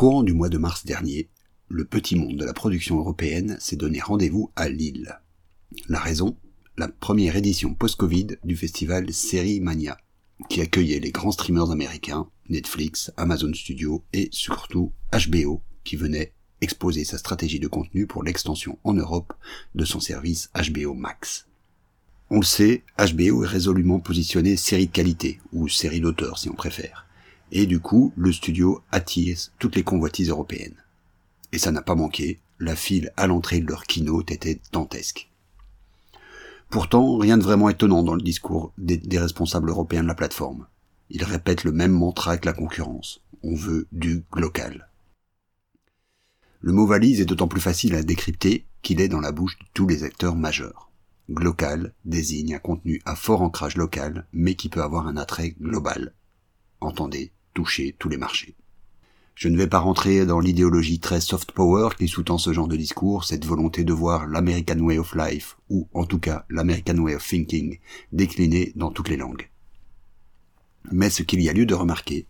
courant du mois de mars dernier, le petit monde de la production européenne s'est donné rendez-vous à Lille. La raison La première édition post-Covid du festival Série Mania, qui accueillait les grands streamers américains, Netflix, Amazon Studios et surtout HBO, qui venait exposer sa stratégie de contenu pour l'extension en Europe de son service HBO Max. On le sait, HBO est résolument positionné série de qualité, ou série d'auteur si on préfère. Et du coup, le studio attire toutes les convoitises européennes. Et ça n'a pas manqué, la file à l'entrée de leur keynote était dantesque. Pourtant, rien de vraiment étonnant dans le discours des, responsables européens de la plateforme. Ils répètent le même mantra que la concurrence. On veut du local. Le mot valise est d'autant plus facile à décrypter qu'il est dans la bouche de tous les acteurs majeurs. Glocal désigne un contenu à fort ancrage local, mais qui peut avoir un attrait global. Entendez, toucher tous les marchés. Je ne vais pas rentrer dans l'idéologie très soft power qui sous-tend ce genre de discours, cette volonté de voir l'American Way of Life, ou en tout cas l'American Way of Thinking, décliné dans toutes les langues. Mais ce qu'il y a lieu de remarquer,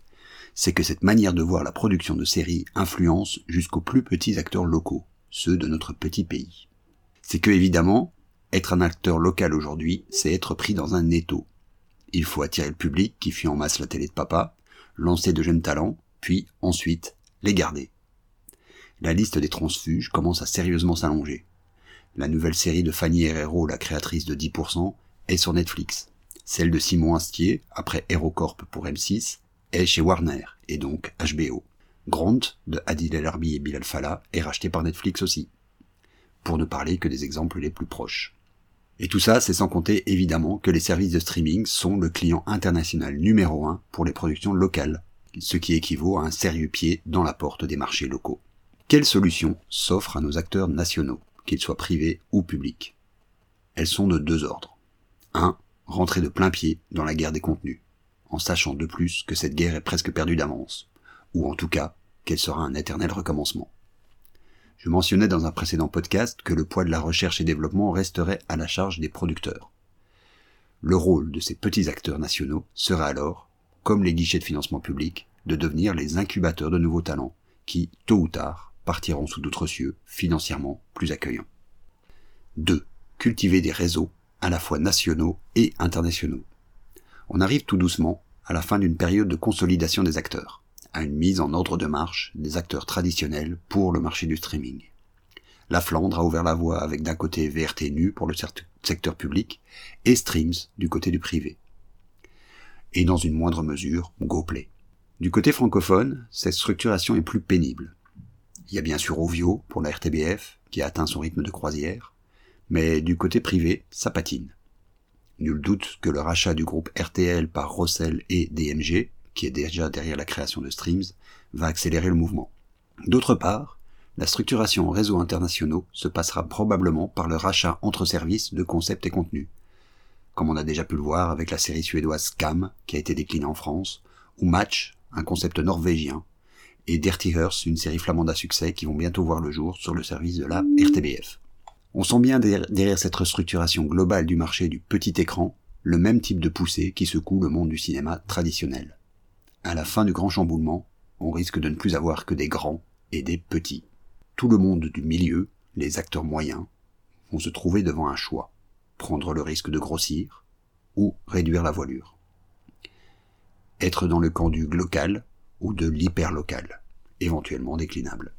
c'est que cette manière de voir la production de séries influence jusqu'aux plus petits acteurs locaux, ceux de notre petit pays. C'est que évidemment, être un acteur local aujourd'hui, c'est être pris dans un étau. Il faut attirer le public qui fuit en masse la télé de papa, lancer de jeunes talents, puis ensuite les garder. La liste des transfuges commence à sérieusement s'allonger. La nouvelle série de Fanny Herrero, la créatrice de 10%, est sur Netflix. Celle de Simon Astier, après HeroCorp pour M6, est chez Warner, et donc HBO. Grant, de Adil El Arbi et Bilal Fallah, est racheté par Netflix aussi. Pour ne parler que des exemples les plus proches. Et tout ça, c'est sans compter évidemment que les services de streaming sont le client international numéro un pour les productions locales, ce qui équivaut à un sérieux pied dans la porte des marchés locaux. Quelles solutions s'offrent à nos acteurs nationaux, qu'ils soient privés ou publics? Elles sont de deux ordres. 1. Rentrer de plein pied dans la guerre des contenus, en sachant de plus que cette guerre est presque perdue d'avance, ou en tout cas qu'elle sera un éternel recommencement. Je mentionnais dans un précédent podcast que le poids de la recherche et développement resterait à la charge des producteurs. Le rôle de ces petits acteurs nationaux sera alors comme les guichets de financement public, de devenir les incubateurs de nouveaux talents, qui, tôt ou tard, partiront sous d'autres cieux, financièrement plus accueillants. 2. Cultiver des réseaux, à la fois nationaux et internationaux. On arrive tout doucement à la fin d'une période de consolidation des acteurs, à une mise en ordre de marche des acteurs traditionnels pour le marché du streaming. La Flandre a ouvert la voie avec d'un côté VRT nu pour le secteur public et Streams du côté du privé et dans une moindre mesure GoPlay. Du côté francophone, cette structuration est plus pénible. Il y a bien sûr Ovio pour la RTBF, qui a atteint son rythme de croisière, mais du côté privé, ça patine. Nul doute que le rachat du groupe RTL par Rossel et DMG, qui est déjà derrière la création de Streams, va accélérer le mouvement. D'autre part, la structuration en réseaux internationaux se passera probablement par le rachat entre services de concepts et contenus, comme on a déjà pu le voir avec la série suédoise Scam, qui a été déclinée en France, ou Match, un concept norvégien, et Dirty Hearth, une série flamande à succès qui vont bientôt voir le jour sur le service de la RTBF. On sent bien derrière cette restructuration globale du marché du petit écran le même type de poussée qui secoue le monde du cinéma traditionnel. À la fin du grand chamboulement, on risque de ne plus avoir que des grands et des petits. Tout le monde du milieu, les acteurs moyens, vont se trouver devant un choix prendre le risque de grossir ou réduire la voilure. Être dans le camp du local ou de l'hyperlocal, éventuellement déclinable.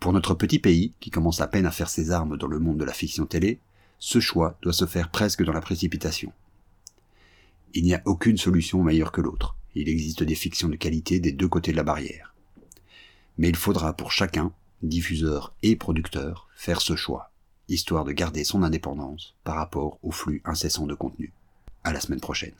Pour notre petit pays, qui commence à peine à faire ses armes dans le monde de la fiction télé, ce choix doit se faire presque dans la précipitation. Il n'y a aucune solution meilleure que l'autre. Il existe des fictions de qualité des deux côtés de la barrière. Mais il faudra pour chacun, diffuseur et producteur, faire ce choix histoire de garder son indépendance par rapport au flux incessant de contenu. À la semaine prochaine.